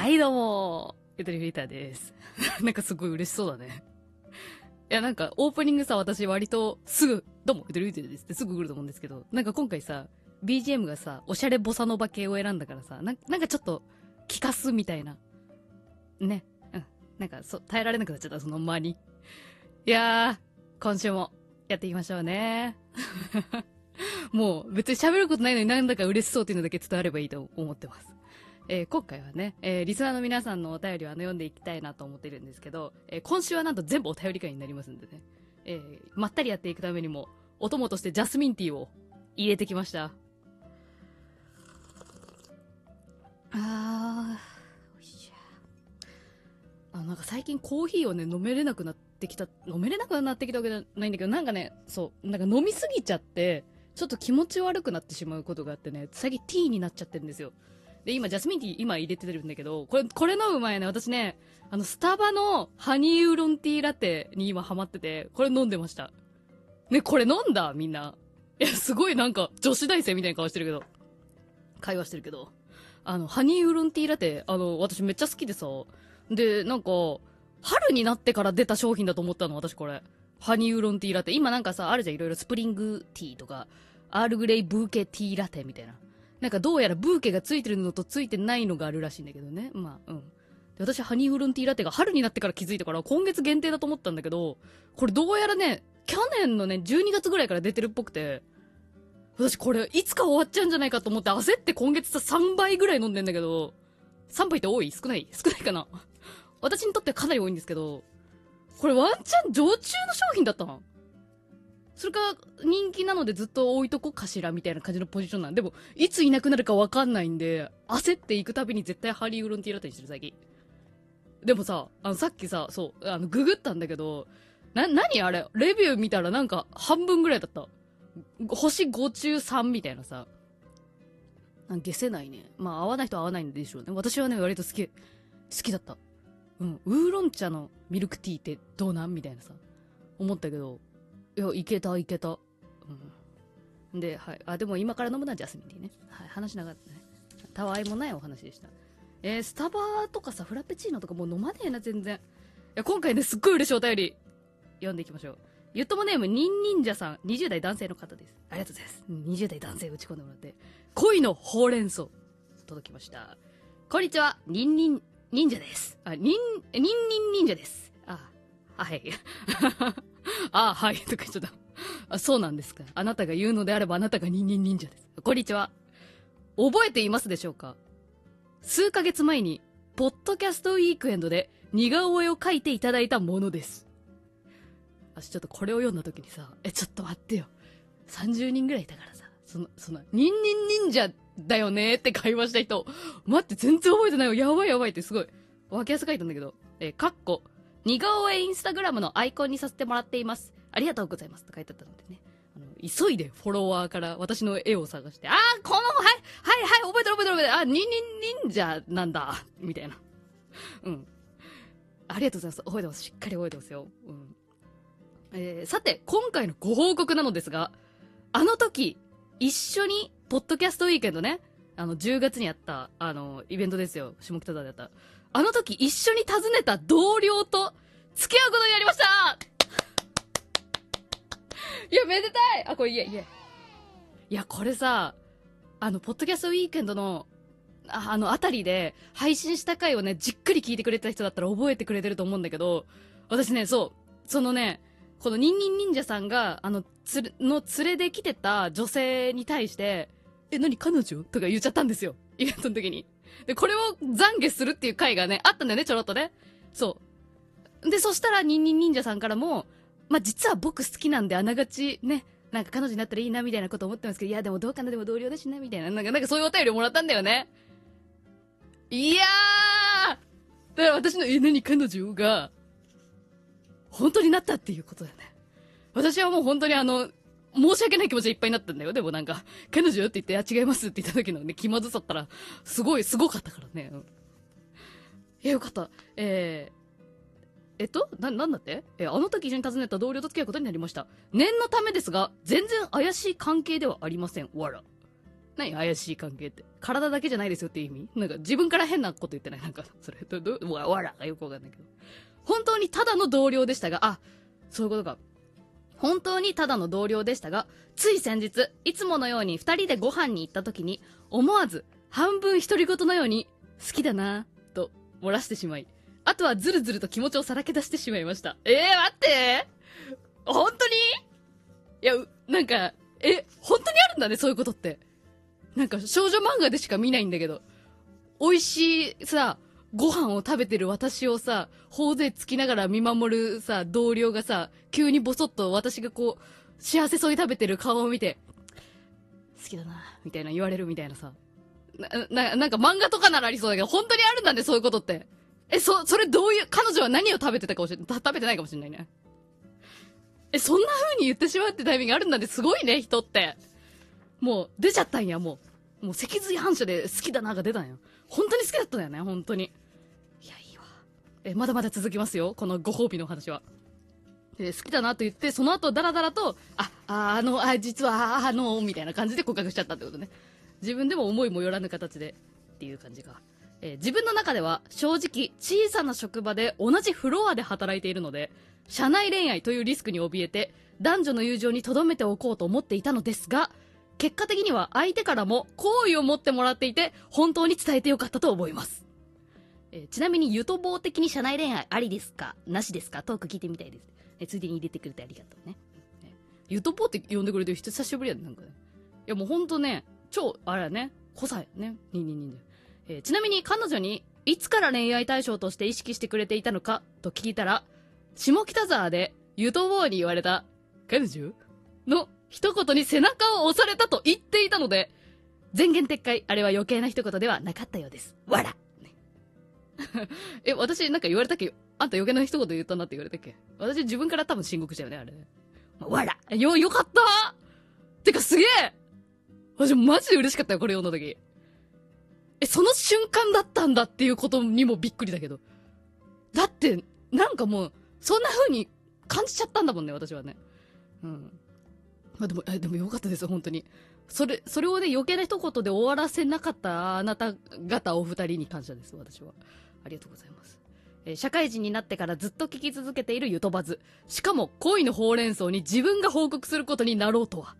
はい、どうもゆとりフリーターです。なんかすごい嬉しそうだね。いや、なんか、オープニングさ、私割とすぐ、どうも、ゆとりフリーターですってすぐ来ると思うんですけど、なんか今回さ、BGM がさ、おしゃれボサノバ系を選んだからさ、なんかちょっと、聞かすみたいな。ね。うん。なんか、そう、耐えられなくなっちゃった、その間に。いやー、今週も、やっていきましょうね。もう、別に喋ることないのになんだか嬉しそうっていうのだけ伝わればいいと思ってます。えー今回はね、えーリスナーの皆さんのお便りをあの読んでいきたいなと思ってるんですけど、えー今週はなんと全部お便り会になりますんでね、えーまったりやっていくためにも、お供としてジャスミンティーを入れてきました。あー、おいしゃ。あ、なんか最近コーヒーをね、飲めれなくなってきた、飲めれなくなってきたわけじゃないんだけど、なんかね、そう、なんか飲みすぎちゃって、ちょっと気持ち悪くなってしまうことがあってね、最近ティーになっちゃってるんですよ。で、今、ジャスミンティー今入れてるんだけど、これ、これ飲む前ね、私ね、あの、スタバのハニーウーロンティーラテに今ハマってて、これ飲んでました。ね、これ飲んだ？みんな。いや、すごいなんか、女子大生みたいな顔してるけど。会話してるけど。あの、ハニーウーロンティーラテ、あの、私めっちゃ好きでさ。で、なんか、春になってから出た商品だと思ったの、私これ。ハニーウーロンティーラテ。今なんかさ、あるじゃん、いろいろスプリングティーとか、アールグレイブーケティーラテみたいな。なんかどうやらブーケがついてるのとついてないのがあるらしいんだけどね。まあ、うん。で私、ハニーウーロンティーラテが春になってから気づいたから、今月限定だと思ったんだけど、これどうやらね、去年のね、12月ぐらいから出てるっぽくて、私これ、いつか終わっちゃうんじゃないかと思って焦って今月さ3倍ぐらい飲んでんだけど、3杯って多い？少ない？少ないかな？私にとってはかなり多いんですけど、これワンチャン常駐の商品だったの？それか、人気なのでずっと置いとこうかしらみたいな感じのポジションなんでも、いついなくなるかわかんないんで、焦っていくたびに絶対ハリーウロンティーラテにしてる最近。でもさ、あの、さっきさ、そう、あの、ググったんだけど、な、なにあれ？レビュー見たらなんか半分ぐらいだった。星5中3みたいなさ。消せないね。まあ、合わない人は合わないんでしょうね。私はね、割と好き、好きだった。うん。ウーロン茶のミルクティーってどうなん？みたいなさ。思ったけど、いや、いけた、いけた。うん。で、はい。あ、でも今から飲むのはジャスミンティーね。はい。話しなかったね。たわいもないお話でした。えー、スタバとかさ、フラペチーノとかもう飲まねえな、全然。いや、今回ね、すっごい嬉しいお便り、読んでいきましょう。ゆっともネーム、ニンニンジャさん、20代男性の方です。ありがとうございます。20代男性打ち込んでもらって、恋のほうれん草、届きました。こんにちは、ニンニン、忍者です。あ、ニン、ニンニン忍者です。あ、はい。ああ、はい、とか言っちゃった。あ、そうなんですか。あなたが言うのであればあなたがニンニン忍者です。こんにちは。覚えていますでしょうか？数ヶ月前に、ポッドキャストウィークエンドで似顔絵を描いていただいたものです。私ちょっとこれを読んだ時にさ、え、ちょっと待ってよ。30人ぐらいいたからさ、その、その、ニンニン忍者だよねって会話した人、待って、全然覚えてないよ。やばいやばいってすごい。分けやす書いたんだけど、えー、かっこ、似顔絵インスタグラムのアイコンにさせてもらっています。ありがとうございます。と書いてあったのでね。あの、急いでフォロワーから私の絵を探して、あー、この、はい、はい、はい、覚えてる覚えてる覚えてる。あ、ニンニン忍者なんだ。みたいな。うん。ありがとうございます。覚えてます。しっかり覚えてますよ。うん。えー、さて、今回のご報告なのですが、あの時、一緒に、ポッドキャストウィークエンドね、あの、10月にやった、あの、イベントですよ。下北沢でやった。あの時、一緒に訪ねた同僚と、付き合うことになりましたいや、めでたいあ、これ、いや、いや。いや、これさ、あの、ポッドキャストウィークエンドの、ああの、あたりで、配信した回をね、じっくり聞いてくれた人だったら覚えてくれてると思うんだけど、私ね、そう、そのね、このニンニン忍者さんが、あの、つれ、の連れで来てた女性に対して、え、何彼女？とか言っちゃったんですよ。イベントの時に。で、これを懺悔するっていう回がね、あったんだよね、ちょろっとね。そう。で、そしたら、ニンニン忍者さんからも、まあ、実は僕好きなんで、あながち、ね、なんか彼女になったらいいな、みたいなこと思ってますけど、いや、でもどうかな、でも同僚だしな、みたいな、なんか、なんかそういうお便りをもらったんだよね。いやーだから私の、え、何彼女が、本当になったっていうことだよね。私はもう本当にあの、申し訳ない気持ちでいっぱいになったんだよ。でもなんか、彼女って言って、あ、違いますって言った時のね、気まずさったら、すごい、すごかったからね。うんいや、よかった。えー、えっとな、なんだって？えーあの時一緒に訪ねた同僚と付き合うことになりました。念のためですが、全然怪しい関係ではありません。わら。何？怪しい関係って。体だけじゃないですよって意味？なんか自分から変なこと言ってない？なんか、それ、ど、ど、わ、わらがよくわかんないけど。本当にただの同僚でしたが、あ、そういうことか。本当にただの同僚でしたが、つい先日、いつものように二人でご飯に行った時に、思わず、半分独り言のように、好きだなぁと、漏らしてしまい、あとはずるずると気持ちをさらけ出してしまいました。えー、待って本当に？いや、なんか、え、本当にあるんだね、そういうことって。なんか少女漫画でしか見ないんだけど、美味しいさ、ご飯を食べてる私をさ、頬杖つきながら見守るさ、同僚がさ、急にボソッと私がこう、幸せそうに食べてる顔を見て、好きだな、みたいな言われるみたいなさ。な、な、なんか漫画とかならありそうだけど、本当にあるんだね、そういうことって。え、そ、それどういう、彼女は何を食べてたかもしれない。食べてないかもしれないね。え、そんな風に言ってしまうってタイミングあるんだね、すごいね、人って。もう、出ちゃったんや、もう。もう脊髄反射で好きだなが出たんよ。本当に好きだったんだよね、本当に。え、まだまだ続きますよ、このご褒美の話は。で、好きだなと言って、その後、ダラダラと、あ、あ、あの、あ、実は、あの、みたいな感じで告白しちゃったってことね。自分でも思いもよらぬ形で、っていう感じか。えー、自分の中では、正直、小さな職場で同じフロアで働いているので、社内恋愛というリスクに怯えて、男女の友情に留めておこうと思っていたのですが、結果的には相手からも好意を持ってもらっていて、本当に伝えてよかったと思います。えー、ちなみに、ゆとぼう的に社内恋愛ありですか？なしですか？トーク聞いてみたいです。えー、ついでに入れてくれてありがとうね。ねゆとぼうって呼んでくれてる人久しぶりやね、なんかね。いやもうほんとね、超、あれやね、濃さやね。にににえー、ちなみに彼女に、いつから恋愛対象として意識してくれていたのかと聞いたら、下北沢でゆとぼうに言われた、彼女の一言に背中を押されたと言っていたので、全言撤回、あれは余計な一言ではなかったようです。わら、え、私なんか言われたっけ？あんた余計な一言言ったなって言われたっけ？私自分から多分申告したよね、あれね。わらよ、よかったてかすげえ私マジで嬉しかったよ、これ読んだ時。え、その瞬間だったんだっていうことにもびっくりだけど。だって、なんかもう、そんな風に感じちゃったんだもんね、私はね。うん。まあでも、え、でもよかったです、本当に。それ、それをね、余計な一言で終わらせなかったあなた方お二人に感謝です、私は。ありがとうございます。えー、社会人になってからずっと聞き続けているゆとばず。しかも、恋のほうれん草に自分が報告することになろうとは。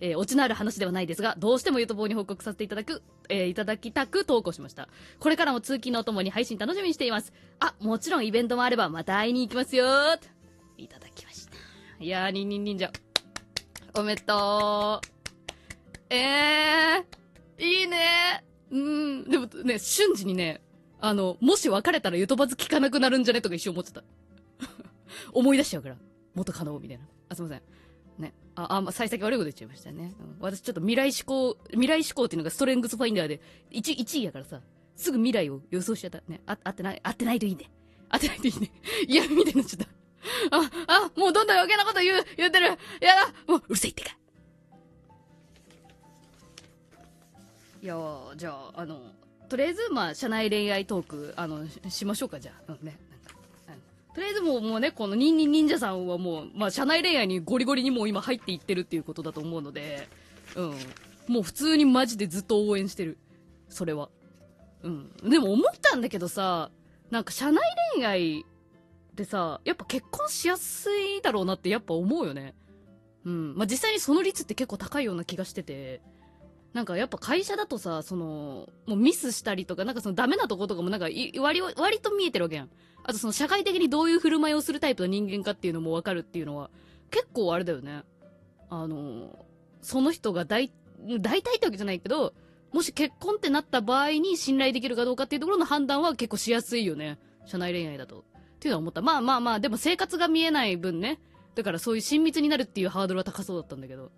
えー、オチのある話ではないですが、どうしてもゆとぼうに報告させていただく、えー、いただきたく投稿しました。これからも通勤のお供に配信楽しみにしています。あ、もちろんイベントもあればまた会いに行きますよいただきました。いやー、にんにんにんじゃ。おめでとう。えー、いいねうん、でもね、瞬時にね、あの、もし別れたらゆとばず聞かなくなるんじゃね？とか一瞬思ってた。思い出しちゃうから。元カノみたいな。あ、すいません。ね。あ、あ、幸先悪いこと言っちゃいましたね。うん、私ちょっと未来思考、未来思考っていうのがストレングスファインダーで、1、1位やからさ、すぐ未来を予想しちゃった。ね。あ、合ってない、合ってないといいね。合ってないといいね。いや、みたいになっちゃった。あ、あ、もうどんどん余計なこと言う、言ってる。やだ、もう、うるさいってか。いやじゃあ、あの、とりあえず、まあ、社内恋愛トーク、あの、しましょうか、じゃあ。うんね。とりあえずもう、もうね、このニンニン忍者さんはもう、まあ、社内恋愛にゴリゴリにもう今入っていってるっていうことだと思うので、うん。もう普通にマジでずっと応援してる。それは。うん。でも思ったんだけどさ、なんか社内恋愛ってさ、やっぱ結婚しやすいだろうなってやっぱ思うよね。うん。まあ、実際にその率って結構高いような気がしてて、なんかやっぱ会社だとさ、その、もうミスしたりとか、なんかそのダメなとことかもなんか割、割と見えてるわけやん。あとその社会的にどういう振る舞いをするタイプの人間かっていうのもわかるっていうのは、結構あれだよね。あの、その人が大、大体ってわけじゃないけど、もし結婚ってなった場合に信頼できるかどうかっていうところの判断は結構しやすいよね。社内恋愛だと。っていうのは思った。まあまあまあ、でも生活が見えない分ね。だからそういう親密になるっていうハードルは高そうだったんだけど。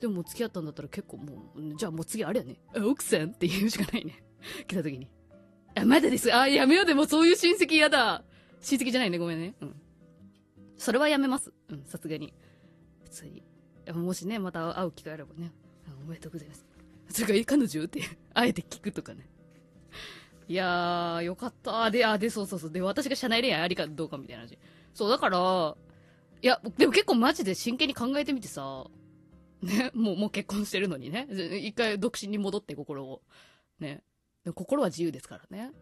でも付き合ったんだったら結構もう、じゃあもう次あれやね。奥さんって言うしかないね。来た時に。あ、まだです。あ、やめようでもそういう親戚嫌だ。親戚じゃないね。ごめんね。うん。それはやめます。うん、さすがに。普通に。もしね、また会う機会あればね。おめでとうございます。それが彼女って、あえて聞くとかね。いやー、よかった。で、あ、で、そうそうそう。で、私が社内恋愛ありかどうかみたいな話。そう、だから、いや、でも結構マジで真剣に考えてみてさ、ね、もう、もう結婚してるのにね。一回独身に戻って心を。ね。心は自由ですからね。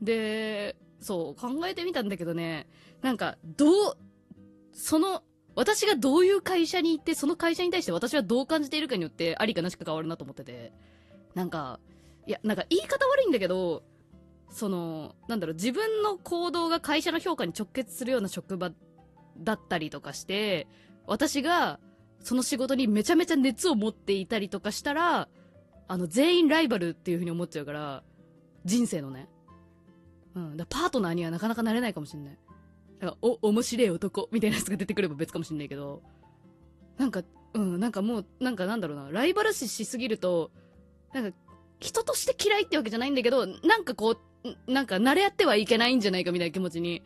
で、そう、考えてみたんだけどね、なんか、どう、その、私がどういう会社に行って、その会社に対して私はどう感じているかによって、ありかなしか変わるなと思ってて。なんか、いや、なんか言い方悪いんだけど、その、なんだろう、自分の行動が会社の評価に直結するような職場だったりとかして、私が、その仕事にめちゃめちゃ熱を持っていたりとかしたら、あの、全員ライバルっていう風に思っちゃうから、人生のね。うん。だパートナーにはなかなかなれないかもしんない。だからお、面白い男みたいなやつが出てくれば別かもしんないけど、なんか、うん、なんかもう、なんかなんだろうな、ライバル視しすぎると、なんか、人として嫌いってわけじゃないんだけど、なんかこう、なんか慣れ合ってはいけないんじゃないかみたいな気持ちに、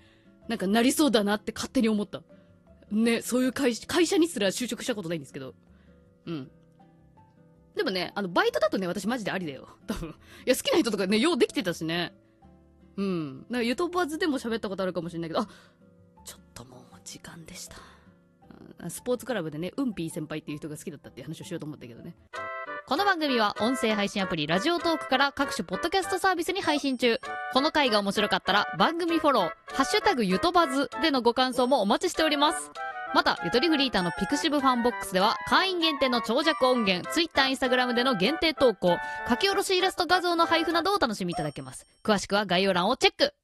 なんかなりそうだなって勝手に思った。ね、そういう会会社にすら就職したことないんですけど。うん。でもね、あの、バイトだとね、私マジでありだよ。多分。いや、好きな人とかね、ようできてたしね。うん。なんか、ゆとばずでも喋ったことあるかもしれないけど、あ、ちょっともう時間でした。スポーツクラブでね、うんぴー先輩っていう人が好きだったっていう話をしようと思ったけどね。この番組は音声配信アプリラジオトークから各種ポッドキャストサービスに配信中。この回が面白かったら番組フォロー、ハッシュタグゆとばずでのご感想もお待ちしております。また、ゆとりフリーターのピクシブファンボックスでは会員限定の長尺音源、ツイッター、インスタグラムでの限定投稿、書き下ろしイラスト画像の配布などをお楽しみいただけます。詳しくは概要欄をチェック